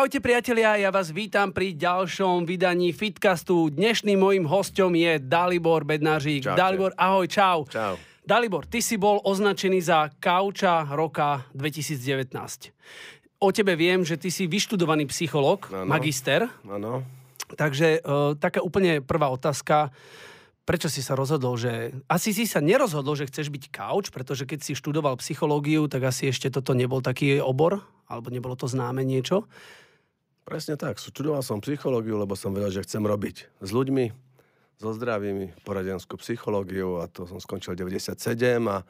Ahojte priatelia, ja vás vítam pri ďalšom vydaní Fitcastu. Dnešným mojim hostom je Dalibor Bednářik. Čaute. Dalibor, ahoj, čau. Čau. Dalibor, ty si bol označený za kauča roka 2019. O tebe viem, že ty si vyštudovaný psychológ, Áno. magister. Áno. Takže uh, taká úplne prvá otázka. Prečo si sa rozhodol, že... Asi si sa nerozhodol, že chceš byť kauč, pretože keď si študoval psychológiu, tak asi ešte toto nebol taký obor, alebo nebolo to známe niečo. Presne tak. Študoval som psychológiu, lebo som vedel, že chcem robiť s ľuďmi, so zdravými, poradenskú psychológiu a to som skončil v 97 a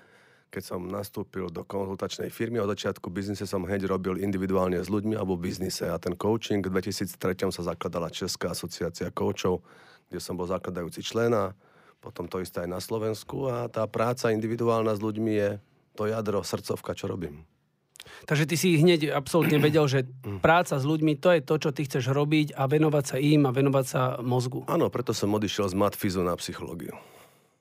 keď som nastúpil do konzultačnej firmy, od začiatku biznise som hneď robil individuálne s ľuďmi alebo v biznise a ten coaching v 2003 sa zakladala Česká asociácia koučov, kde som bol zakladajúci člen a potom to isté aj na Slovensku a tá práca individuálna s ľuďmi je to jadro, srdcovka, čo robím. Takže ty si hneď absolútne vedel, že práca s ľuďmi, to je to, čo ty chceš robiť a venovať sa im a venovať sa mozgu. Áno, preto som odišiel z matfizu na psychológiu.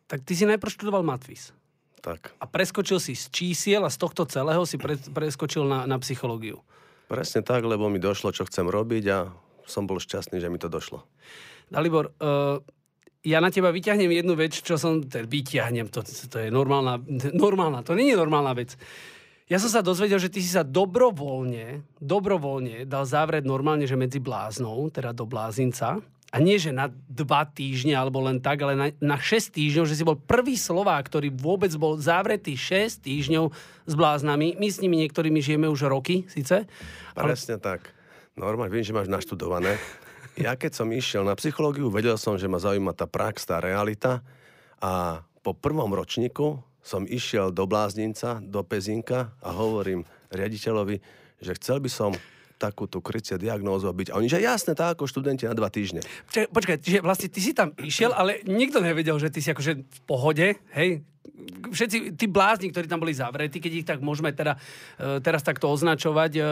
Tak ty si najprv študoval matvis. Tak, A preskočil si z čísiel a z tohto celého si pre, preskočil na, na psychológiu. presne tak, lebo mi došlo, čo chcem robiť a som bol šťastný, že mi to došlo. Dalibor, uh, ja na teba vyťahnem jednu vec, čo som... Teda vyťahnem, to, to je normálna, normálna, to je normálna vec. Ja som sa dozvedel, že ty si sa dobrovoľne, dobrovoľne dal zavrieť normálne, že medzi bláznou, teda do blázinca. A nie, že na dva týždne, alebo len tak, ale na, na 6 týždňov, že si bol prvý Slovák, ktorý vôbec bol zavretý 6 týždňov s bláznami. My s nimi niektorými žijeme už roky, síce. Ale Presne tak. Normálne, viem, že máš naštudované. Ja keď som išiel na psychológiu, vedel som, že ma zaujíma tá prax, tá realita a po prvom ročníku som išiel do Blázninca, do Pezinka a hovorím riaditeľovi, že chcel by som takú tú krycie diagnózu byť. A oni, že jasné, tak ako študenti na dva týždne. Počkaj, počkaj, vlastne ty si tam išiel, ale nikto nevedel, že ty si akože v pohode, hej? Všetci tí blázni, ktorí tam boli zavretí, keď ich tak môžeme teda, e, teraz takto označovať, e,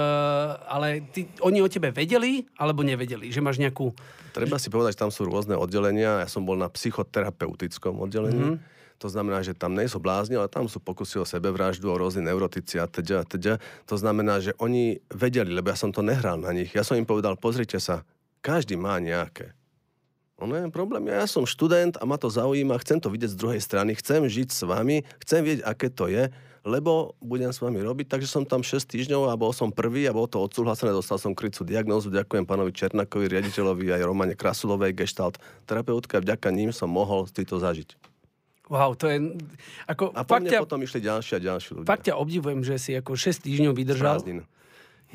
ale ty, oni o tebe vedeli, alebo nevedeli, že máš nejakú... Treba si povedať, že tam sú rôzne oddelenia. Ja som bol na psychoterapeutickom oddelení. Mm-hmm. To znamená, že tam nie sú blázni, ale tam sú pokusy o sebevraždu, o rôzne neurotici a teda, teda. To znamená, že oni vedeli, lebo ja som to nehral na nich. Ja som im povedal, pozrite sa, každý má nejaké. No nie, problém, ja som študent a ma to zaujíma, chcem to vidieť z druhej strany, chcem žiť s vami, chcem vedieť, aké to je, lebo budem s vami robiť, takže som tam 6 týždňov a bol som prvý a bolo to odsúhlasené, dostal som krycú diagnózu, ďakujem pánovi Černakovi, riaditeľovi aj Romane Krasulovej, gestalt terapeutke a vďaka ním som mohol si zažiť. Wow, to je... Ako, A po fakt, mne ťa, potom išli ďalší a ďalší ľudia. fakt ťa obdivujem, že si ako 6 týždňov vydržal. Prázdnin.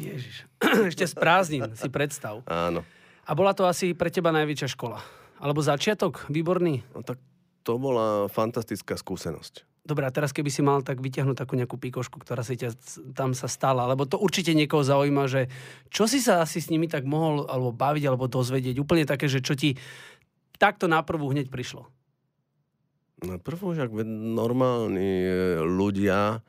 Ježiš. Ešte z prázdnin, si predstav. Áno. A bola to asi pre teba najväčšia škola. Alebo začiatok, výborný. No tak to bola fantastická skúsenosť. Dobre, a teraz keby si mal tak vyťahnuť takú nejakú pikošku, ktorá si ťa tam sa stala, lebo to určite niekoho zaujíma, že čo si sa asi s nimi tak mohol alebo baviť, alebo dozvedieť. Úplne také, že čo ti takto na prvú hneď prišlo. Na prvú, že normálni e, ľudia,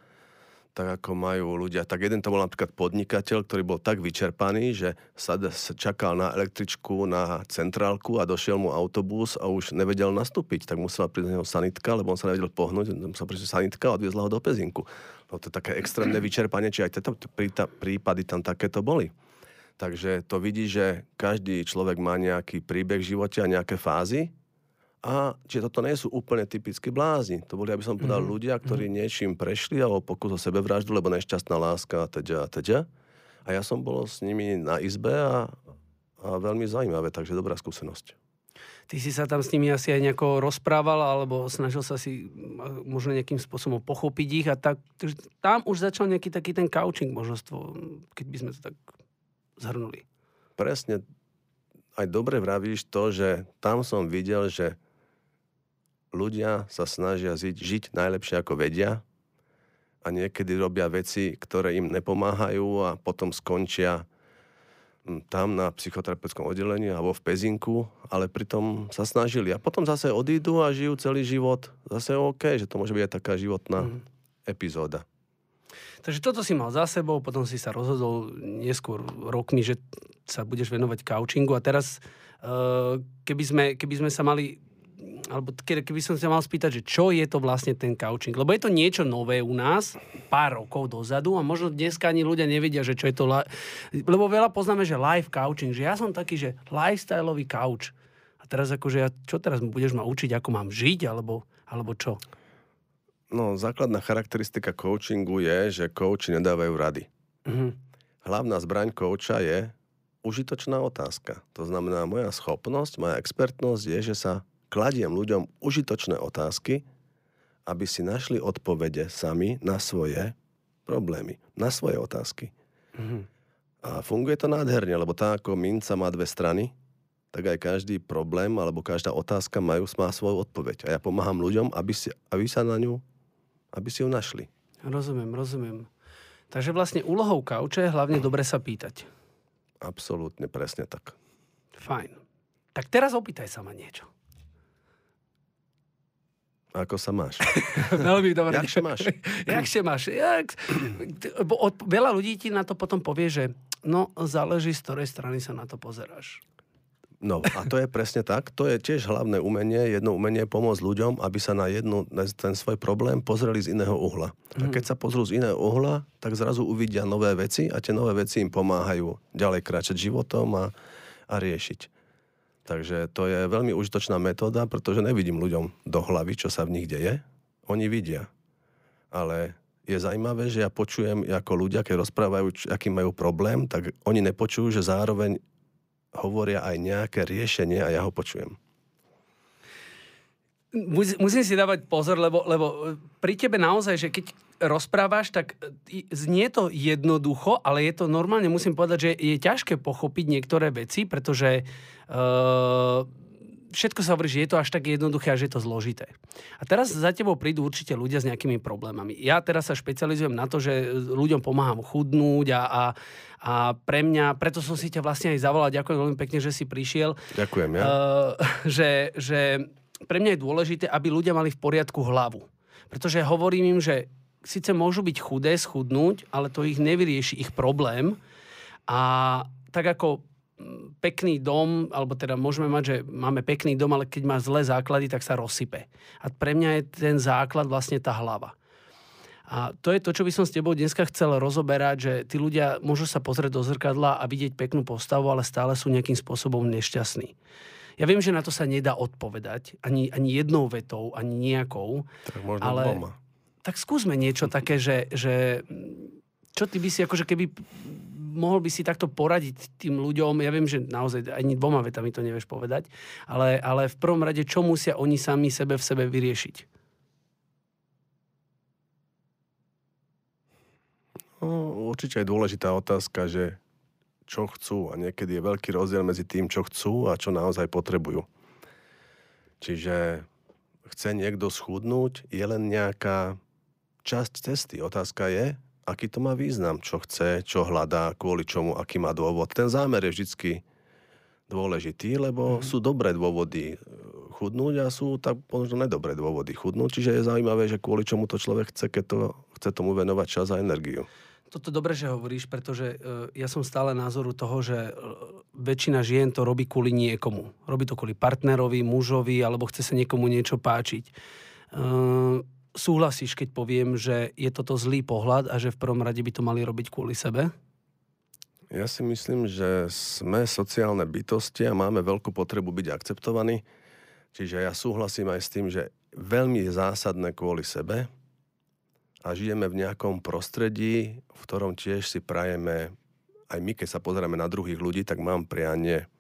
tak ako majú ľudia, tak jeden to bol napríklad podnikateľ, ktorý bol tak vyčerpaný, že sa sa čakal na električku, na centrálku a došiel mu autobus a už nevedel nastúpiť, tak musela prísť neho sanitka, lebo on sa nevedel pohnúť, musela prísť sanitka a odviezla ho do Pezinku. No to je také extrémne vyčerpanie, či aj tieto prípady tam takéto boli. Takže to vidí, že každý človek má nejaký príbeh v živote a nejaké fázy a čiže toto nie sú úplne typickí blázni. To boli, aby som povedal, mm-hmm. ľudia, ktorí niečím prešli alebo pokus o sebevraždu, lebo nešťastná láska a teda a teda. A ja som bol s nimi na izbe a, a veľmi zaujímavé, takže dobrá skúsenosť. Ty si sa tam s nimi asi aj nejako rozprával, alebo snažil sa si možno nejakým spôsobom pochopiť ich a tak, tam už začal nejaký taký ten couching možnostvo, keď by sme to tak zhrnuli. Presne aj dobre vravíš to, že tam som videl, že ľudia sa snažia žiť, žiť najlepšie ako vedia a niekedy robia veci, ktoré im nepomáhajú a potom skončia hm, tam na psychoterapeutickom oddelení alebo v Pezinku, ale pritom sa snažili. A potom zase odídu a žijú celý život. Zase OK, že to môže byť aj taká životná mm. epizóda. Takže toto si mal za sebou, potom si sa rozhodol neskôr rokmi, že sa budeš venovať couchingu a teraz, eh, keby sme, keby sme sa mali alebo keby som sa mal spýtať, že čo je to vlastne ten coaching. Lebo je to niečo nové u nás, pár rokov dozadu a možno dneska ani ľudia nevedia, že čo je to... Lebo veľa poznáme, že live coaching, že ja som taký, že lifestyleový couch. A teraz akože, ja, čo teraz budeš ma učiť, ako mám žiť, alebo, alebo čo? No, základná charakteristika coachingu je, že coachi nedávajú rady. Mm-hmm. Hlavná zbraň coacha je užitočná otázka. To znamená, moja schopnosť, moja expertnosť je, že sa kladiem ľuďom užitočné otázky, aby si našli odpovede sami na svoje problémy, na svoje otázky. Mm-hmm. A funguje to nádherne, lebo tá ako minca má dve strany, tak aj každý problém alebo každá otázka majú, má svoju odpoveď. A ja pomáham ľuďom, aby, si, aby sa na ňu, aby si ju našli. Rozumiem, rozumiem. Takže vlastne úlohou kauče je hlavne dobre sa pýtať. Absolútne, presne tak. Fajn. Tak teraz opýtaj sa ma niečo. Ako sa máš? Veľmi dobre. Jak sa máš? Jak sa máš? Jak... Od, veľa ľudí ti na to potom povie, že no, záleží z ktorej strany sa na to pozeráš. No a to je presne tak. To je tiež hlavné umenie. Jedno umenie je pomôcť ľuďom, aby sa na, jednu, na ten svoj problém pozreli z iného uhla. A mhm. keď sa pozrú z iného uhla, tak zrazu uvidia nové veci a tie nové veci im pomáhajú ďalej kráčať životom a, a riešiť. Takže to je veľmi užitočná metóda, pretože nevidím ľuďom do hlavy, čo sa v nich deje. Oni vidia. Ale je zaujímavé, že ja počujem ako ľudia, keď rozprávajú, aký majú problém, tak oni nepočujú, že zároveň hovoria aj nejaké riešenie a ja ho počujem. Musím si dávať pozor, lebo, lebo pri tebe naozaj, že keď rozprávaš, tak znie to jednoducho, ale je to normálne, musím povedať, že je ťažké pochopiť niektoré veci, pretože uh, všetko sa hovorí, že je to až tak jednoduché a že je to zložité. A teraz za tebou prídu určite ľudia s nejakými problémami. Ja teraz sa špecializujem na to, že ľuďom pomáham chudnúť a, a, a pre mňa, preto som si ťa vlastne aj zavolal, ďakujem veľmi pekne, že si prišiel. Ďakujem, ja. Uh, že, že pre mňa je dôležité, aby ľudia mali v poriadku hlavu. Pretože hovorím im, že síce môžu byť chudé, schudnúť, ale to ich nevyrieši ich problém. A tak ako pekný dom, alebo teda môžeme mať, že máme pekný dom, ale keď má zlé základy, tak sa rozsype. A pre mňa je ten základ vlastne tá hlava. A to je to, čo by som s tebou dneska chcel rozoberať, že tí ľudia môžu sa pozrieť do zrkadla a vidieť peknú postavu, ale stále sú nejakým spôsobom nešťastní. Ja viem, že na to sa nedá odpovedať, ani, ani jednou vetou, ani nejakou. Tak možno ale, dvoma. Tak skúsme niečo také, že, že čo ty by si, akože keby mohol by si takto poradiť tým ľuďom, ja viem, že naozaj ani dvoma vetami to nevieš povedať, ale, ale v prvom rade, čo musia oni sami sebe v sebe vyriešiť? No, určite je dôležitá otázka, že čo chcú a niekedy je veľký rozdiel medzi tým, čo chcú a čo naozaj potrebujú. Čiže chce niekto schudnúť, je len nejaká časť cesty. Otázka je, aký to má význam, čo chce, čo hľadá, kvôli čomu, aký má dôvod. Ten zámer je vždy dôležitý, lebo mm. sú dobré dôvody eh, chudnúť a sú tak možno nedobré dôvody chudnúť. Čiže je zaujímavé, že kvôli čomu to človek chce, keď to chce tomu venovať čas a energiu. Toto dobre, že hovoríš, pretože uh, ja som stále názoru toho, že uh, väčšina žien to robí kvôli niekomu. Robí to kvôli partnerovi, mužovi, alebo chce sa niekomu niečo páčiť. Uh, súhlasíš, keď poviem, že je toto zlý pohľad a že v prvom rade by to mali robiť kvôli sebe? Ja si myslím, že sme sociálne bytosti a máme veľkú potrebu byť akceptovaní. Čiže ja súhlasím aj s tým, že veľmi je zásadné kvôli sebe a žijeme v nejakom prostredí, v ktorom tiež si prajeme, aj my, keď sa pozeráme na druhých ľudí, tak mám prianie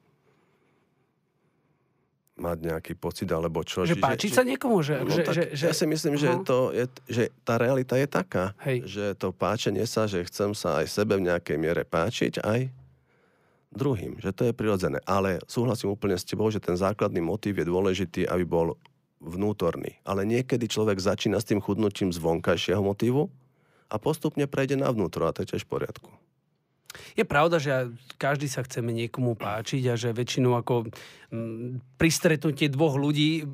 mať nejaký pocit alebo čo. Že páčiť sa niekomu? Že, no, že, tak že, že... Ja si myslím, že, to je, že tá realita je taká, Hej. že to páčenie sa, že chcem sa aj sebe v nejakej miere páčiť, aj druhým, že to je prirodzené. Ale súhlasím úplne s tebou, že ten základný motív je dôležitý, aby bol vnútorný. Ale niekedy človek začína s tým chudnutím z vonkajšieho motívu a postupne prejde na vnútro a to je tiež v poriadku. Je pravda, že každý sa chceme niekomu páčiť a že väčšinou ako pri stretnutí dvoch ľudí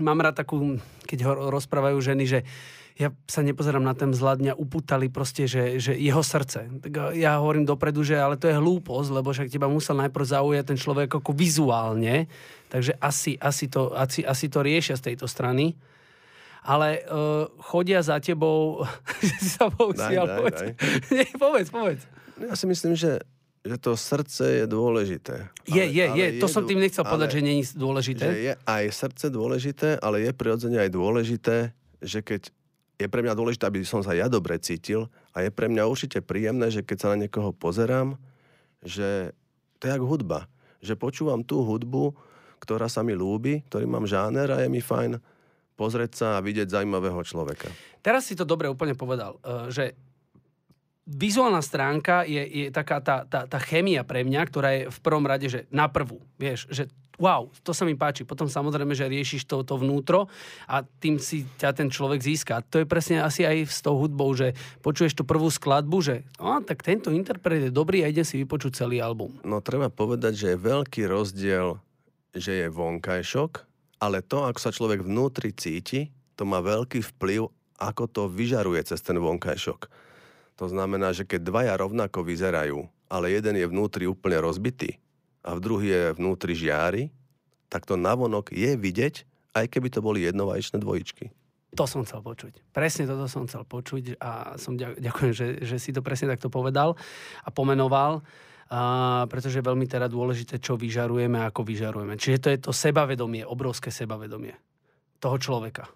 mám rád takú, keď ho rozprávajú ženy, že ja sa nepozerám na ten vzhľad, mňa uputali proste, že, že jeho srdce. Tak ja hovorím dopredu, že ale to je hlúposť, lebo však teba musel najprv zaujať ten človek ako vizuálne, takže asi, asi, to, asi, asi to riešia z tejto strany. Ale uh, chodia za tebou, si sa pousial, daj, povedz. Daj. Nie, povedz, povedz. Ja si myslím, že že to srdce je dôležité. Je, ale, je, ale je. To je, som tým nechcel ale, povedať, že je dôležité. Že je aj srdce dôležité, ale je prirodzene aj dôležité, že keď je pre mňa dôležité, aby som sa ja dobre cítil a je pre mňa určite príjemné, že keď sa na niekoho pozerám, že to je ako hudba. Že počúvam tú hudbu, ktorá sa mi lúbi, ktorý mám žáner a je mi fajn pozrieť sa a vidieť zaujímavého človeka. Teraz si to dobre úplne povedal, eh, že vizuálna stránka je, je taká tá, tá, tá chémia pre mňa, ktorá je v prvom rade, že na prvú, vieš, že wow, to sa mi páči. Potom samozrejme, že riešiš to, to vnútro a tým si ťa ten človek získa. To je presne asi aj s tou hudbou, že počuješ tú prvú skladbu, že no, tak tento interpret je dobrý a ide si vypočuť celý album. No treba povedať, že je veľký rozdiel, že je vonkajšok, ale to, ako sa človek vnútri cíti, to má veľký vplyv, ako to vyžaruje cez ten vonkajšok. To znamená, že keď dvaja rovnako vyzerajú, ale jeden je vnútri úplne rozbitý a v druhý je vnútri žiary, tak to navonok je vidieť, aj keby to boli jednovaječné dvojičky. To som chcel počuť. Presne toto som chcel počuť a som ďakujem, že, že si to presne takto povedal a pomenoval. A, pretože je veľmi teda dôležité, čo vyžarujeme a ako vyžarujeme. Čiže to je to sebavedomie, obrovské sebavedomie toho človeka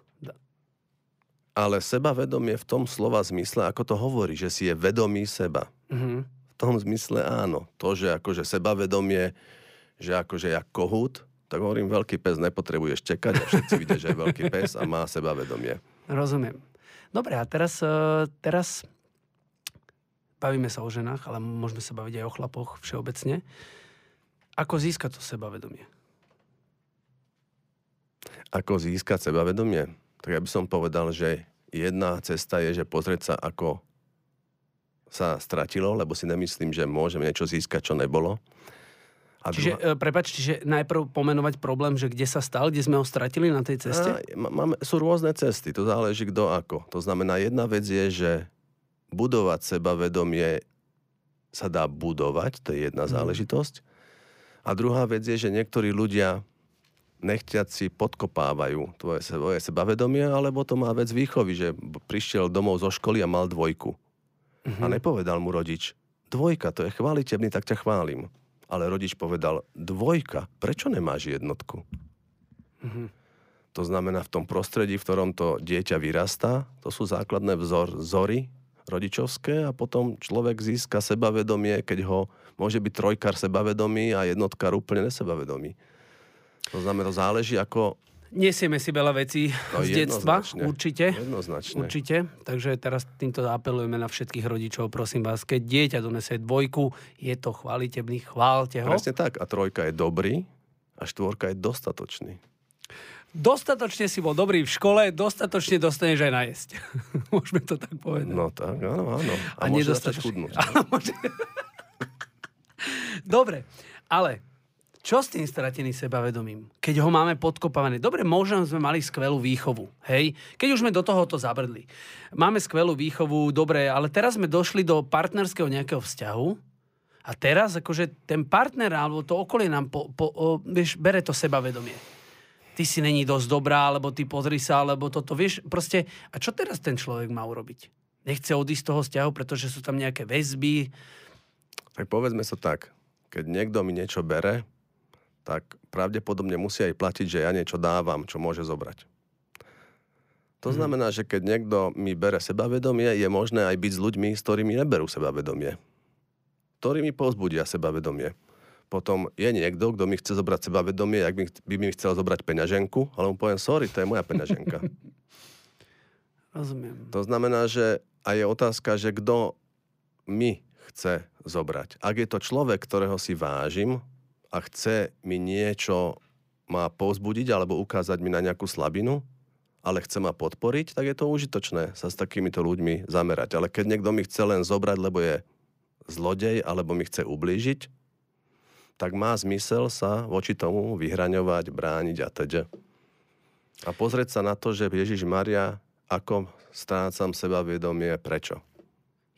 ale sebavedomie v tom slova zmysle, ako to hovorí, že si je vedomý seba. Mm-hmm. V tom zmysle áno. To, že akože sebavedomie, že akože jak kohút, tak hovorím, veľký pes nepotrebuješ čekať a všetci vidia, že je veľký pes a má sebavedomie. Rozumiem. Dobre, a teraz, e, teraz bavíme sa o ženách, ale môžeme sa baviť aj o chlapoch všeobecne. Ako získať to sebavedomie? Ako získať sebavedomie? tak ja by som povedal, že jedna cesta je, že pozrieť sa, ako sa stratilo, lebo si nemyslím, že môžeme niečo získať, čo nebolo. A čiže, druhá... prepač, čiže najprv pomenovať problém, že kde sa stal, kde sme ho stratili na tej ceste? A, máme, sú rôzne cesty, to záleží kto ako. To znamená, jedna vec je, že budovať sebavedomie sa dá budovať, to je jedna hmm. záležitosť. A druhá vec je, že niektorí ľudia nechťať si podkopávajú tvoje, svoje sebavedomie, alebo to má vec výchovy, že prišiel domov zo školy a mal dvojku. Mm-hmm. A mhm. nepovedal mu rodič, dvojka, to je chválitebný, tak ťa chválim. Ale rodič povedal, dvojka, prečo nemáš jednotku? Mm-hmm. To znamená, v tom prostredí, v ktorom to dieťa vyrastá, to sú základné vzor, vzory rodičovské a potom človek získa sebavedomie, keď ho môže byť trojkár sebavedomý a jednotkár úplne nesebavedomý. To znamená, záleží ako... Nesieme si veľa vecí no, z detstva, určite. Jednoznačne. Určite. Takže teraz týmto apelujeme na všetkých rodičov, prosím vás, keď dieťa donesie dvojku, je to chválitebný, chválte ho. Presne tak. A trojka je dobrý a štvorka je dostatočný. Dostatočne si bol dobrý v škole, dostatočne dostaneš aj najesť. Môžeme to tak povedať. No tak, áno, áno. A, a môže chudnúť. Dobre, ale čo s tým strateným sebavedomím? Keď ho máme podkopávané. Dobre, možno sme mali skvelú výchovu, hej? Keď už sme do tohoto zabrdli. Máme skvelú výchovu, dobre, ale teraz sme došli do partnerského nejakého vzťahu a teraz akože ten partner alebo to okolie nám po, po, o, vieš, bere to sebavedomie. Ty si není dosť dobrá, alebo ty pozri sa, alebo toto, vieš, proste, a čo teraz ten človek má urobiť? Nechce odísť z toho vzťahu, pretože sú tam nejaké väzby. Tak povedzme sa tak, keď niekto mi niečo bere, tak pravdepodobne musí aj platiť, že ja niečo dávam, čo môže zobrať. To mhm. znamená, že keď niekto mi bere sebavedomie, je možné aj byť s ľuďmi, s ktorými neberú sebavedomie. Ktorí mi povzbudia sebavedomie. Potom je niekto, kto mi chce zobrať sebavedomie, ak by mi chcel zobrať peňaženku, ale mu poviem, sorry, to je moja peňaženka. Rozumiem. To znamená, že aj je otázka, že kto mi chce zobrať. Ak je to človek, ktorého si vážim, a chce mi niečo ma povzbudiť alebo ukázať mi na nejakú slabinu, ale chce ma podporiť, tak je to užitočné sa s takýmito ľuďmi zamerať. Ale keď niekto mi chce len zobrať, lebo je zlodej alebo mi chce ublížiť, tak má zmysel sa voči tomu vyhraňovať, brániť a teda. A pozrieť sa na to, že Ježiš Maria ako strácam sebavedomie, prečo.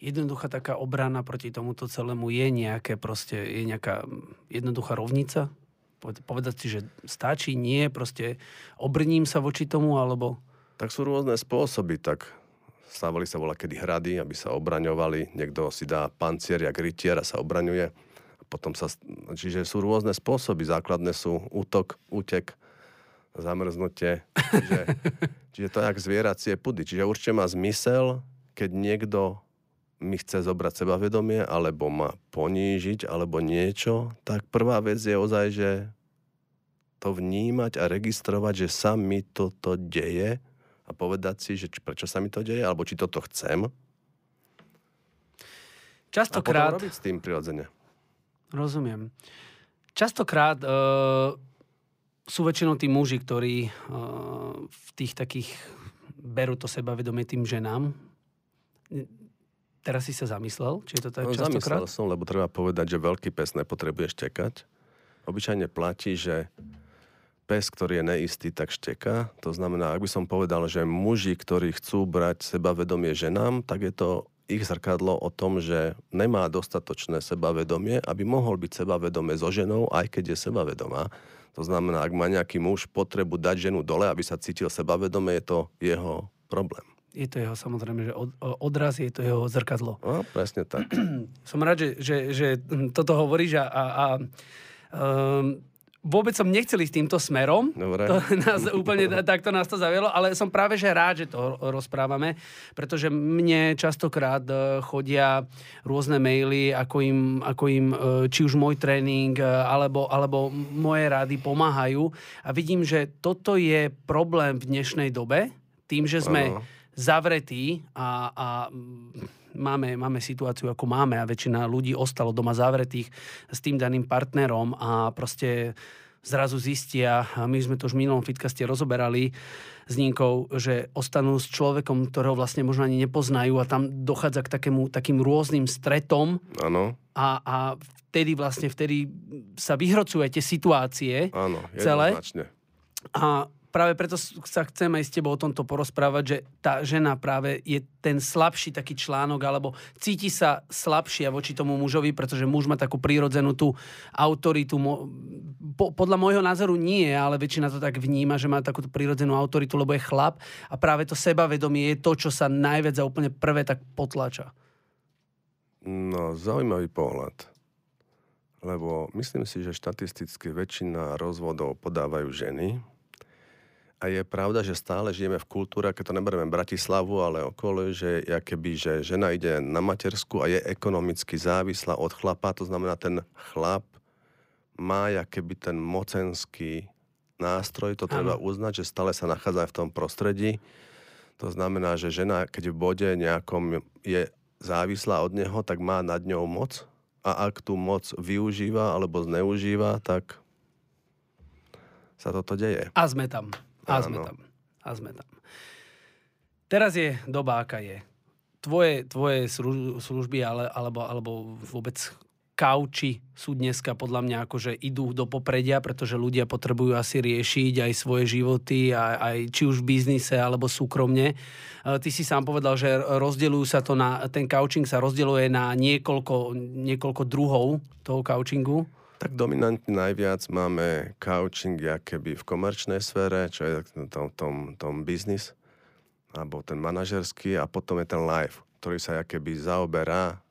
Jednoduchá taká obrana proti tomuto celému je nejaké proste, je nejaká jednoduchá rovnica? Povedať si, že stačí, nie, proste obrním sa voči tomu, alebo... Tak sú rôzne spôsoby, tak stávali sa voľa kedy hrady, aby sa obraňovali. Niekto si dá pancier, jak rytier a sa obraňuje. Potom sa, čiže sú rôzne spôsoby. Základné sú útok, útek, zamrznutie. Čiže, čiže to je jak zvieracie pudy. Čiže určite má zmysel, keď niekto mi chce zobrať sebavedomie, alebo ma ponížiť, alebo niečo, tak prvá vec je ozaj, že to vnímať a registrovať, že sa mi toto deje a povedať si, že prečo sa mi to deje, alebo či toto chcem. Častokrát... A robiť s tým prirodzene. Rozumiem. Častokrát uh, sú väčšinou tí muži, ktorí uh, v tých takých berú to sebavedomie tým ženám Teraz si sa zamyslel, či je to tak no, častokrát? Zamyslel som, lebo treba povedať, že veľký pes nepotrebuje štekať. Obyčajne platí, že pes, ktorý je neistý, tak šteka. To znamená, ak by som povedal, že muži, ktorí chcú brať sebavedomie ženám, tak je to ich zrkadlo o tom, že nemá dostatočné sebavedomie, aby mohol byť sebavedomé so ženou, aj keď je sebavedomá. To znamená, ak má nejaký muž potrebu dať ženu dole, aby sa cítil sebavedomé, je to jeho problém je to jeho samozrejme, že odraz, je to jeho zrkadlo. No, presne tak. Som rád, že, že, že toto hovoríš a, a, a um, vôbec som nechcel ísť týmto smerom. Dobre. To nás úplne takto nás to zavielo, ale som práve že rád, že to rozprávame, pretože mne častokrát e, chodia rôzne maily, ako im, ako im e, či už môj tréning, e, alebo, alebo moje rady pomáhajú. A vidím, že toto je problém v dnešnej dobe, tým, že sme... Ano zavretí a, a máme, máme situáciu, ako máme a väčšina ľudí ostalo doma zavretých s tým daným partnerom a proste zrazu zistia, a my sme to už v minulom fitkaste rozoberali s Ninkou, že ostanú s človekom, ktorého vlastne možno ani nepoznajú a tam dochádza k takému, takým rôznym stretom. Áno. A, a vtedy vlastne, vtedy sa vyhrocuje tie situácie Áno, celé. A práve preto sa chcem aj s tebou o tomto porozprávať, že tá žena práve je ten slabší taký článok, alebo cíti sa slabšia voči tomu mužovi, pretože muž má takú prírodzenú tú autoritu. Po, podľa môjho názoru nie, ale väčšina to tak vníma, že má takú prírodzenú autoritu, lebo je chlap a práve to sebavedomie je to, čo sa najviac a úplne prvé tak potlača. No, zaujímavý pohľad. Lebo myslím si, že štatisticky väčšina rozvodov podávajú ženy, a je pravda, že stále žijeme v kultúre, keď to neberieme Bratislavu, ale okolo, že keby, že žena ide na matersku a je ekonomicky závislá od chlapa, to znamená, ten chlap má keby ten mocenský nástroj, to treba ano. uznať, že stále sa nachádza v tom prostredí. To znamená, že žena, keď v bode nejakom je závislá od neho, tak má nad ňou moc a ak tú moc využíva alebo zneužíva, tak sa toto deje. A sme tam. A sme tam. A sme tam. Teraz je doba, aká je. Tvoje, tvoje služby ale, alebo, alebo vôbec kauči sú dneska podľa mňa akože idú do popredia, pretože ľudia potrebujú asi riešiť aj svoje životy, aj, aj či už v biznise alebo súkromne. Ty si sám povedal, že rozdeľujú sa to na, ten couching sa rozdeľuje na niekoľko, niekoľko druhov toho couchingu. Tak dominantne najviac máme couching keby v komerčnej sfére, čo je tom, tom, tom biznis, alebo ten manažerský a potom je ten live, ktorý sa keby zaoberá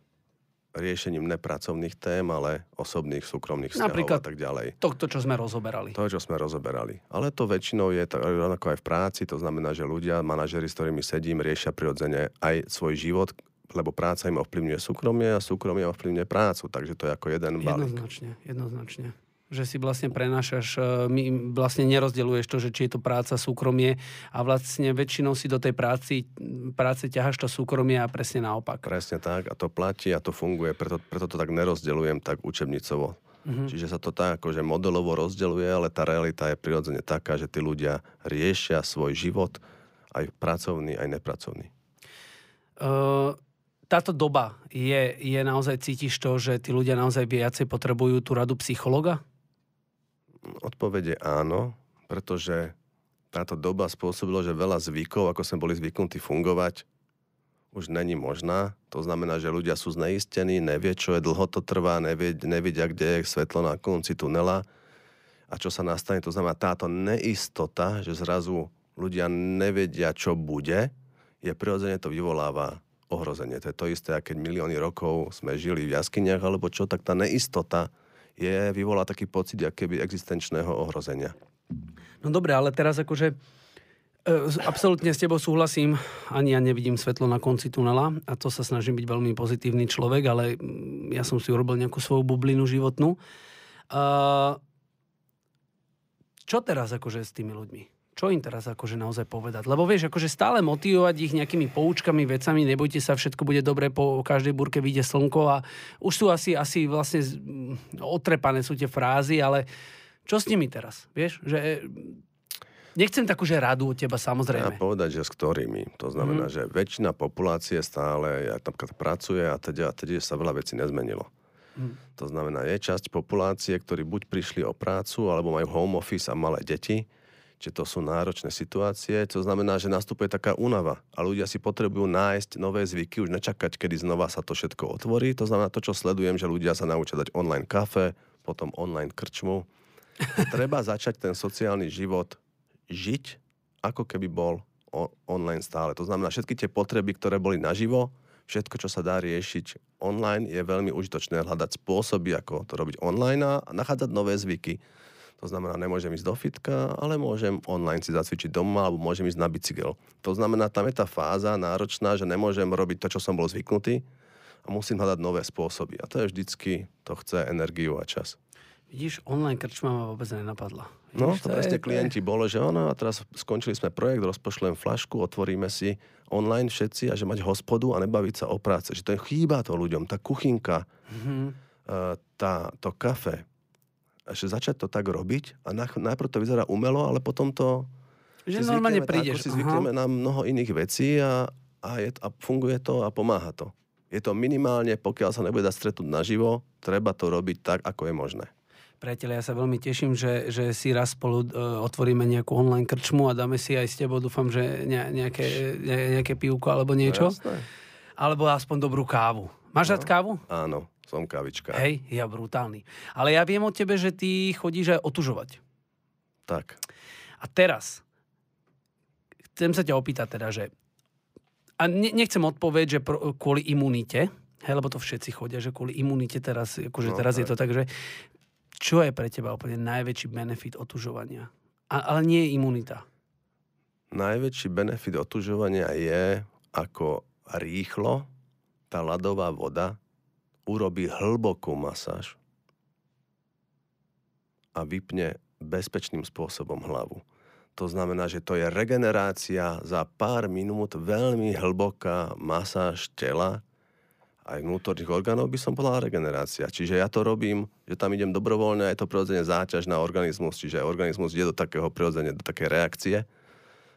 riešením nepracovných tém, ale osobných, súkromných vzťahov Napríklad a tak ďalej. To, to, čo sme rozoberali. To, čo sme rozoberali. Ale to väčšinou je tak, rovnako aj v práci, to znamená, že ľudia, manažeri, s ktorými sedím, riešia prirodzene aj svoj život, lebo práca im ovplyvňuje súkromie a súkromie ovplyvňuje prácu, takže to je ako jeden balík. Jednoznačne, jednoznačne. Že si vlastne prenášaš, e, my vlastne nerozdeluješ to, že či je to práca, súkromie a vlastne väčšinou si do tej práci, práce ťaháš to súkromie a presne naopak. Presne tak a to platí a to funguje, preto, preto to tak nerozdelujem tak učebnicovo. Mm-hmm. Čiže sa to tak akože modelovo rozdeľuje, ale tá realita je prirodzene taká, že tí ľudia riešia svoj život, aj pracovný, aj nepracovný. Uh táto doba je, je naozaj, cítiš to, že tí ľudia naozaj viacej potrebujú tú radu psychologa? Odpovede áno, pretože táto doba spôsobila, že veľa zvykov, ako sme boli zvyknutí fungovať, už není možná. To znamená, že ľudia sú zneistení, nevie, čo je, dlho to trvá, nevie, nevidia, kde je svetlo na konci tunela a čo sa nastane. To znamená, táto neistota, že zrazu ľudia nevedia, čo bude, je prirodzene to vyvoláva ohrozenie. To je to isté, keď milióny rokov sme žili v jaskyniach alebo čo, tak tá neistota je, vyvolá taký pocit keby existenčného ohrozenia. No dobre, ale teraz akože e, absolútne s tebou súhlasím, ani ja nevidím svetlo na konci tunela a to sa snažím byť veľmi pozitívny človek, ale mm, ja som si urobil nejakú svoju bublinu životnú. čo teraz akože s tými ľuďmi? Čo im teraz akože naozaj povedať? Lebo vieš, akože stále motivovať ich nejakými poučkami, vecami, nebojte sa, všetko bude dobre, po každej burke vyjde slnko a už sú asi, asi vlastne otrepané sú tie frázy, ale čo s nimi teraz? Vieš, že Nechcem takú, že radu od teba, samozrejme. Ja povedať, že s ktorými. To znamená, mm. že väčšina populácie stále ja napríklad pracuje a teda, a teda sa veľa vecí nezmenilo. Mm. To znamená, je časť populácie, ktorí buď prišli o prácu, alebo majú home office a malé deti, či to sú náročné situácie. To znamená, že nastupuje taká únava a ľudia si potrebujú nájsť nové zvyky, už nečakať, kedy znova sa to všetko otvorí. To znamená to, čo sledujem, že ľudia sa naučia dať online kafe, potom online krčmu, treba začať ten sociálny život žiť, ako keby bol online stále. To znamená, všetky tie potreby, ktoré boli naživo, všetko, čo sa dá riešiť online, je veľmi užitočné hľadať spôsoby, ako to robiť online a nachádzať nové zvyky. To znamená, nemôžem ísť do fitka, ale môžem online si zacvičiť doma alebo môžem ísť na bicykel. To znamená, tam je tá fáza náročná, že nemôžem robiť to, čo som bol zvyknutý a musím hľadať nové spôsoby. A to je vždycky, to chce energiu a čas. Vidíš, online krčma ma vôbec nenapadla. Vidíš, no, to, to presne je, klienti je... bolo, že ono, a teraz skončili sme projekt, rozpošlem flašku, otvoríme si online všetci a že mať hospodu a nebaviť sa o práce. Že to je chýba to ľuďom, tá kuchynka, mm-hmm. tá, to kafe. Že začať to tak robiť a najprv to vyzerá umelo, ale potom to... Že normálne prídeš. Ako si zvykneme na mnoho iných vecí a, a, je, a funguje to a pomáha to. Je to minimálne, pokiaľ sa nebude dať stretnúť naživo, treba to robiť tak, ako je možné. Priatelia, ja sa veľmi teším, že, že si raz spolu uh, otvoríme nejakú online krčmu a dáme si aj s tebou, dúfam, že ne, nejaké, ne, nejaké pivko alebo niečo. No, alebo aspoň dobrú kávu. Máš no, rád kávu? Áno, som kávička. Hej, ja brutálny. Ale ja viem od tebe, že ty chodíš aj otužovať. Tak. A teraz, chcem sa ťa opýtať teda, že a ne, nechcem odpovedť, že pro, kvôli imunite, hej, lebo to všetci chodia, že kvôli imunite teraz, akože no, teraz tak. je to tak, že čo je pre teba úplne najväčší benefit otužovania? A, ale nie je imunita. Najväčší benefit otužovania je, ako rýchlo tá ľadová voda urobí hlbokú masáž a vypne bezpečným spôsobom hlavu. To znamená, že to je regenerácia za pár minút, veľmi hlboká masáž tela, aj vnútorných orgánov by som povedal regenerácia. Čiže ja to robím, že tam idem dobrovoľne a je to prirodzene záťaž na organizmus, čiže organizmus ide do takého prirodzene, do také reakcie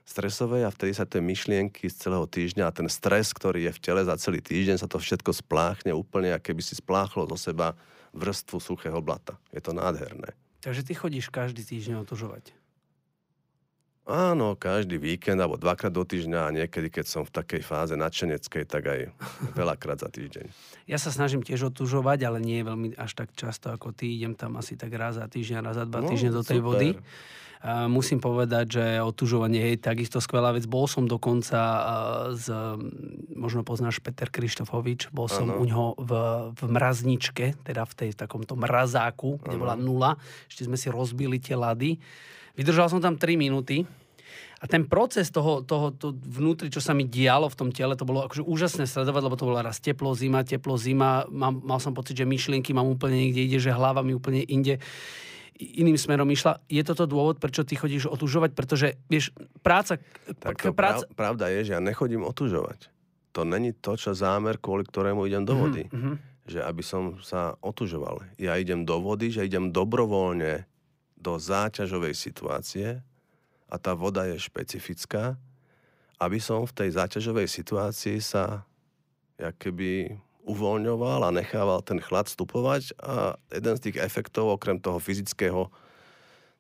stresovej a vtedy sa tie myšlienky z celého týždňa a ten stres, ktorý je v tele za celý týždeň, sa to všetko spláchne úplne, ako keby si spláchlo zo seba vrstvu suchého blata. Je to nádherné. Takže ty chodíš každý týždeň otužovať? Áno, každý víkend alebo dvakrát do týždňa a niekedy, keď som v takej fáze nadšeneckej, tak aj veľakrát za týždeň. Ja sa snažím tiež otužovať, ale nie veľmi až tak často ako ty. Idem tam asi tak raz za týždeň, raz za dva no, týždne do tej super. vody. A musím povedať, že otužovanie je takisto skvelá vec. Bol som dokonca z, možno poznáš Peter Krištofovič, bol som ano. u ňoho v, v mrazničke, teda v tej v takomto mrazáku, kde ano. bola nula. Ešte sme si rozbili tie lady Vydržal som tam 3 minúty a ten proces toho, toho to vnútri, čo sa mi dialo v tom tele, to bolo akože úžasné sledovať, lebo to bola raz teplo, zima, teplo, zima. Mal, mal som pocit, že myšlienky mám úplne niekde ide, že hlava mi úplne inde iným smerom išla. Je toto dôvod, prečo ty chodíš otužovať? Pretože, vieš, práca... Tak to práca... Pravda je, že ja nechodím otužovať. To není to, čo zámer, kvôli ktorému idem do vody. Mm-hmm. Že aby som sa otužoval. Ja idem do vody, že idem dobrovoľne do záťažovej situácie a tá voda je špecifická, aby som v tej záťažovej situácii sa keby uvoľňoval a nechával ten chlad vstupovať a jeden z tých efektov, okrem toho fyzického,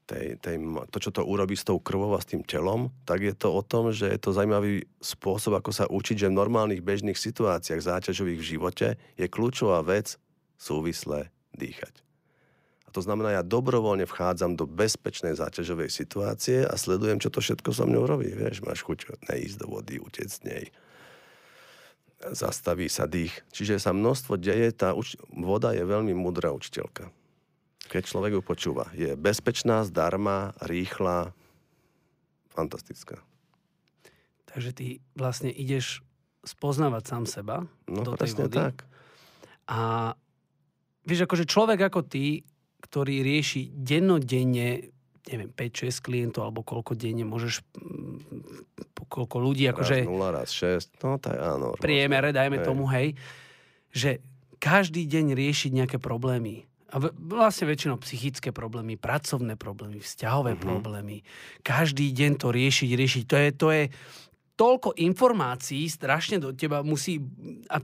tej, tej, to, čo to urobí s tou krvou a s tým telom, tak je to o tom, že je to zaujímavý spôsob, ako sa učiť, že v normálnych bežných situáciách záťažových v živote je kľúčová vec súvisle dýchať. To znamená, ja dobrovoľne vchádzam do bezpečnej záťažovej situácie a sledujem, čo to všetko so mnou robí. Vieš, máš chuť neísť do vody, utec z nej. Zastaví sa dých. Čiže sa množstvo deje, tá uč- voda je veľmi múdra učiteľka keď človek ju počúva. Je bezpečná, zdarma, rýchla, fantastická. Takže ty vlastne ideš spoznávať sám seba no, do tej vody. tak. A vieš, akože človek ako ty, ktorý rieši dennodenne neviem, 5-6 klientov, alebo koľko denne môžeš, mm, koľko ľudí, akože... Raz 0, raz 6, no tak áno. Priemere, dajme hej. tomu, hej, že každý deň riešiť nejaké problémy a vlastne väčšinou psychické problémy, pracovné problémy, vzťahové uh-huh. problémy. Každý deň to riešiť, riešiť. To je, to je, toľko informácií strašne do teba musí... A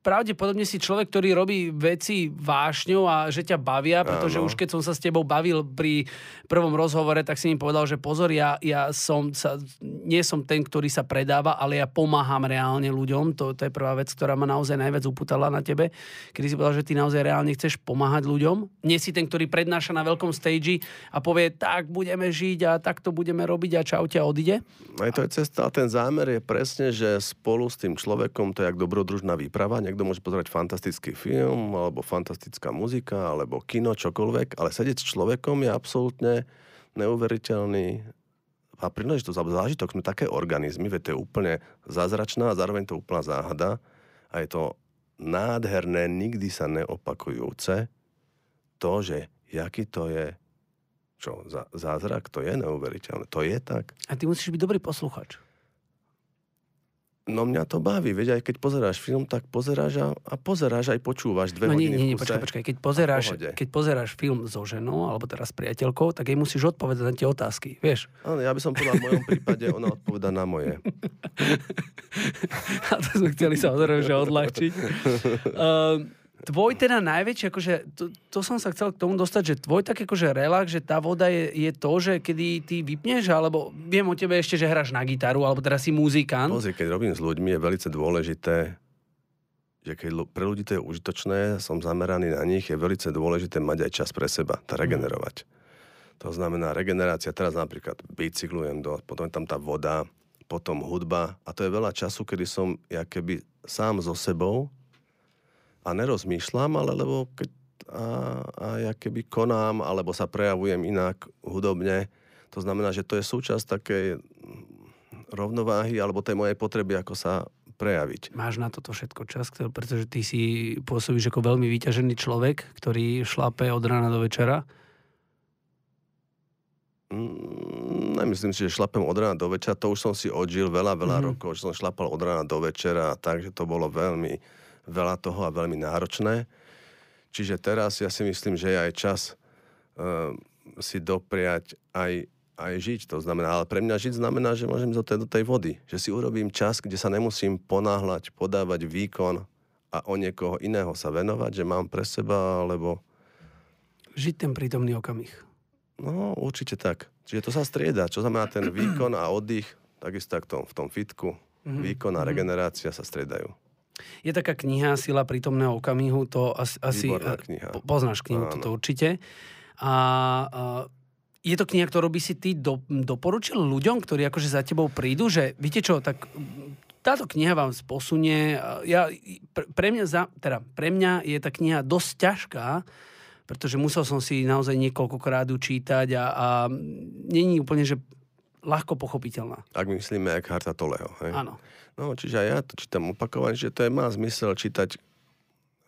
pravdepodobne si človek, ktorý robí veci vášňou a že ťa bavia, pretože Áno. už keď som sa s tebou bavil pri prvom rozhovore, tak si mi povedal, že pozor, ja, ja som sa, nie som ten, ktorý sa predáva, ale ja pomáham reálne ľuďom. To, to je prvá vec, ktorá ma naozaj najviac uputala na tebe. Kedy si povedal, že ty naozaj reálne chceš pomáhať ľuďom. Nie si ten, ktorý prednáša na veľkom stage a povie, tak budeme žiť a takto budeme robiť a čau ťa odíde. Aj to je cesta a ten zámer je presne, že spolu s tým človekom to je jak dobrodružná výprava. Niekto môže pozerať fantastický film, alebo fantastická muzika, alebo kino, čokoľvek, ale sedieť s človekom je absolútne neuveriteľný a príležitosť alebo zážitok. Sme také organizmy, veď to je úplne zázračná a zároveň to úplná záhada a je to nádherné, nikdy sa neopakujúce to, že jaký to je čo, zázrak, to je neuveriteľné. To je tak. A ty musíš byť dobrý posluchač. No mňa to baví, veď aj keď pozeráš film, tak pozeráš a, a pozeráš aj počúvaš dve no, hodiny nie, nie, počkaj, počkaj, keď pozeráš, keď pozeráš film so ženou, alebo teraz s priateľkou, tak jej musíš odpovedať na tie otázky, vieš? Áno, ja by som povedal v mojom prípade, ona odpoveda na moje. a to sme chceli samozrejme, že odľahčiť. Uh, tvoj teda najväčší, akože, to, to som sa chcel k tomu dostať, že tvoj tak akože relax, že tá voda je, je to, že kedy ty vypneš, alebo viem o tebe ešte, že hráš na gitaru, alebo teraz si muzikant. Pozri, keď robím s ľuďmi, je veľmi dôležité, že keď pre ľudí to je užitočné, som zameraný na nich, je veľmi dôležité mať aj čas pre seba, tá mhm. regenerovať. Mm. To znamená regenerácia, teraz napríklad bicyklujem, do, potom je tam tá voda, potom hudba a to je veľa času, kedy som ja keby sám so sebou a nerozmýšľam, ale lebo keď a, a ja keby konám, alebo sa prejavujem inak hudobne, to znamená, že to je súčasť takej rovnováhy alebo tej mojej potreby, ako sa prejaviť. Máš na toto všetko čas, pretože ty si pôsobíš ako veľmi vyťažený človek, ktorý šlape od rána do večera. Mm, nemyslím si, že šlapem od rána do večera. To už som si odžil veľa, veľa mm-hmm. rokov, že som šlapal od rána do večera, takže to bolo veľmi veľa toho a veľmi náročné. Čiže teraz ja si myslím, že je aj čas uh, si dopriať aj, aj žiť. To znamená, ale pre mňa žiť znamená, že môžem tej, do tej vody. Že si urobím čas, kde sa nemusím ponáhľať, podávať výkon a o niekoho iného sa venovať, že mám pre seba, alebo... Žiť ten prítomný okamih. No, určite tak. Čiže to sa strieda. Čo znamená ten výkon a oddych, takisto tak v tom, v tom fitku. Mm-hmm. Výkon a mhm. regenerácia sa striedajú. Je taká kniha Sila prítomného okamihu, to asi... asi kniha. Poznáš knihu, Áno. toto určite. A, a je to kniha, ktorú by si ty do, doporučil ľuďom, ktorí akože za tebou prídu, že viete čo, tak táto kniha vám posunie. Ja, pre, pre, mňa za, teda, pre mňa je tá kniha dosť ťažká, pretože musel som si naozaj niekoľkokrát čítať a, a není úplne, že ľahko pochopiteľná. Ak myslíme, jak Harta Toleho. Hej? Áno. No, čiže aj ja to čítam opakovane, že to je, má zmysel čítať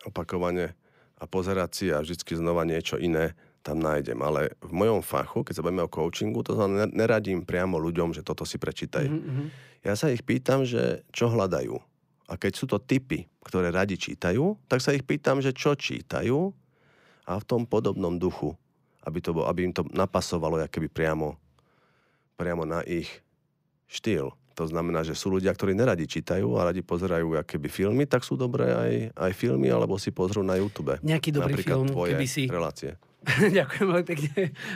opakovane a pozerať si a vždycky znova niečo iné tam nájdem. Ale v mojom fachu, keď sa bavíme o coachingu, to znamená, neradím priamo ľuďom, že toto si prečítaj. Mm-hmm. Ja sa ich pýtam, že čo hľadajú. A keď sú to typy, ktoré radi čítajú, tak sa ich pýtam, že čo čítajú a v tom podobnom duchu, aby, to bol, aby im to napasovalo keby priamo, priamo na ich štýl. To znamená, že sú ľudia, ktorí neradi čítajú a radi pozerajú keby filmy, tak sú dobré aj, aj filmy, alebo si pozrú na YouTube. Nejaký dobrý Napríklad film, keby si... relácie. Ďakujem veľmi pekne.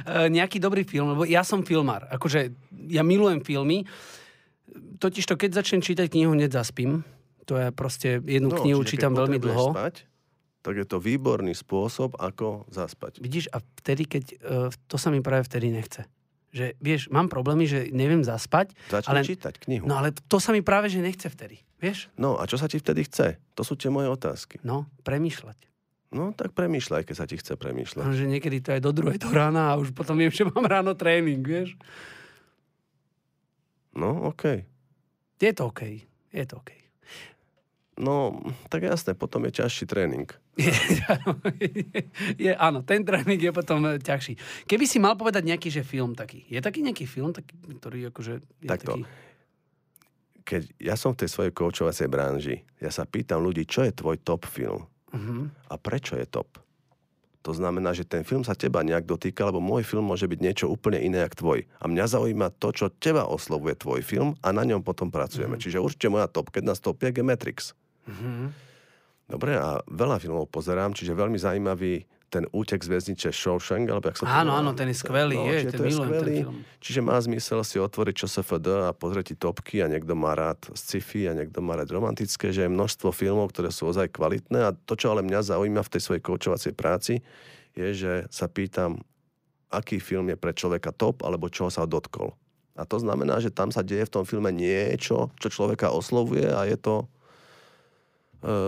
Uh, nejaký dobrý film, lebo ja som filmár. Akože ja milujem filmy. Totiž to, keď začnem čítať knihu, hneď zaspím. To je proste, jednu No, knihu čítam veľmi dlho. Spať, tak je to výborný spôsob, ako zaspať. Vidíš, a vtedy, keď, uh, to sa mi práve vtedy nechce. Že, vieš, mám problémy, že neviem zaspať, Začni ale, čítať knihu. no ale to sa mi práve, že nechce vtedy. Vieš? No a čo sa ti vtedy chce? To sú tie moje otázky. No, premýšľať. No tak premýšľaj, keď sa ti chce premýšľať. No, že niekedy to je do druhej do rána a už potom viem, že mám ráno tréning, vieš? No, OK. Je to OK. Je to OK. No, tak jasné, potom je ťažší tréning. Je, je, áno, ten tréning je potom e, ťažší. Keby si mal povedať nejaký, že film taký. Je taký nejaký film, taký, ktorý akože je Takto. taký... Keď ja som v tej svojej koučovacej branži, ja sa pýtam ľudí, čo je tvoj top film Uh-huh. a prečo je top. To znamená, že ten film sa teba nejak dotýka, lebo môj film môže byť niečo úplne iné ako tvoj. A mňa zaujíma to, čo teba oslovuje tvoj film a na ňom potom pracujeme. Čiže určite moja top, keď nás topie, je Matrix. Uh-huh. Dobre, a veľa filmov pozerám, čiže veľmi zaujímavý ten útek z väznice Shawshank, alebo jak sa to Áno, áno, ten je skvelý, je, čiže ten je milujem ten film. Čiže má zmysel si otvoriť ČSFD a pozrieť ti topky a niekto má rád sci-fi a niekto má rád romantické, že je množstvo filmov, ktoré sú ozaj kvalitné a to, čo ale mňa zaujíma v tej svojej koučovacej práci, je, že sa pýtam, aký film je pre človeka top, alebo čoho sa dotkol. A to znamená, že tam sa deje v tom filme niečo, čo človeka oslovuje a je to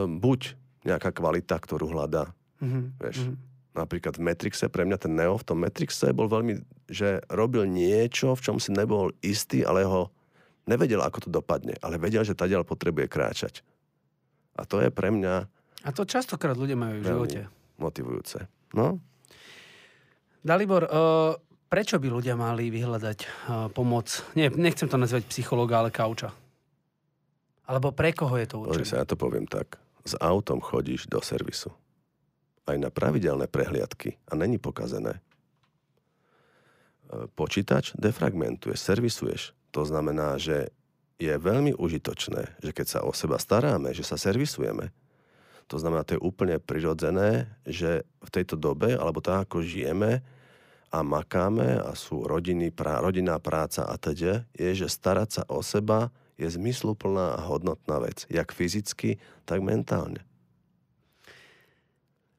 buď nejaká kvalita, ktorú hľadá. Uh-huh. Vieš. Napríklad v Matrixe, pre mňa ten Neo v tom Matrixe bol veľmi, že robil niečo, v čom si nebol istý, ale ho nevedel, ako to dopadne, ale vedel, že tadiaľ potrebuje kráčať. A to je pre mňa A to častokrát ľudia majú v živote. motivujúce. No, Dalibor, uh, prečo by ľudia mali vyhľadať uh, pomoc? Nie, nechcem to nazvať psychológa, ale kauča. Alebo pre koho je to pozri určené? sa, ja to poviem tak. S autom chodíš do servisu. Aj na pravidelné prehliadky a není pokazené. E, Počítač defragmentuje, servisuješ. To znamená, že je veľmi užitočné, že keď sa o seba staráme, že sa servisujeme, to znamená, to je úplne prirodzené, že v tejto dobe, alebo tak, ako žijeme a makáme a sú rodiny, prá, rodinná práca a teda, je, že starať sa o seba je zmysluplná a hodnotná vec. Jak fyzicky, tak mentálne.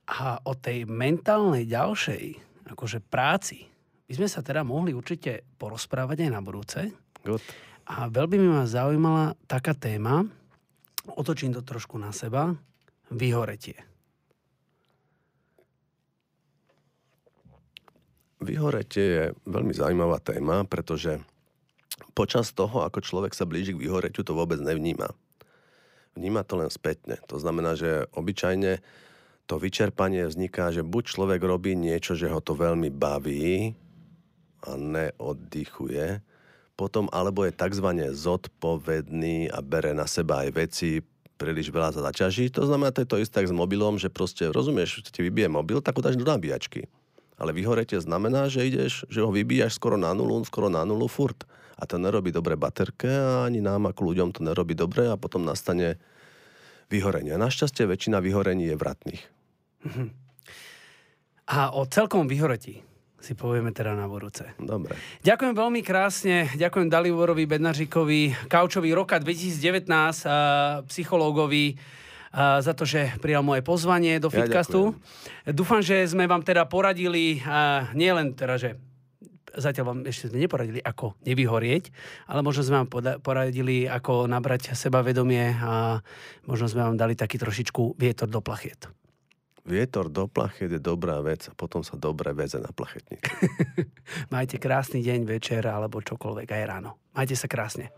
A o tej mentálnej ďalšej akože práci by sme sa teda mohli určite porozprávať aj na budúce. Good. A veľmi by ma zaujímala taká téma, otočím to trošku na seba, vyhoretie. Vyhoretie je veľmi zaujímavá téma, pretože počas toho, ako človek sa blíži k vyhoretiu, to vôbec nevníma. Vníma to len spätne. To znamená, že obyčajne to vyčerpanie vzniká, že buď človek robí niečo, že ho to veľmi baví a neoddychuje, potom alebo je tzv. zodpovedný a bere na seba aj veci, príliš veľa sa zaťaží. To znamená, to je to isté s mobilom, že proste, rozumieš, ti vybije mobil, tak ho dáš do nabíjačky. Ale vyhoretie znamená, že ideš, že ho vybíjaš skoro na nulu, skoro na nulu furt. A to nerobí dobre baterke a ani nám ako ľuďom to nerobí dobre a potom nastane vyhorenie. Našťastie väčšina vyhorení je vratných. A o celkom vyhoretí si povieme teda na budúce. Dobre. Ďakujem veľmi krásne, ďakujem Daliborovi Bednařikovi, kaučovi roka 2019, a psychológovi, za to, že prijal moje pozvanie do Ja Fitcastu. Dúfam, že sme vám teda poradili, a nie len teda, že zatiaľ vám ešte sme neporadili, ako nevyhorieť, ale možno sme vám poradili, ako nabrať sebavedomie a možno sme vám dali taký trošičku vietor do plachiet. Vietor do plachet je dobrá vec a potom sa dobre veze na plachetnici. Majte krásny deň, večer alebo čokoľvek aj ráno. Majte sa krásne.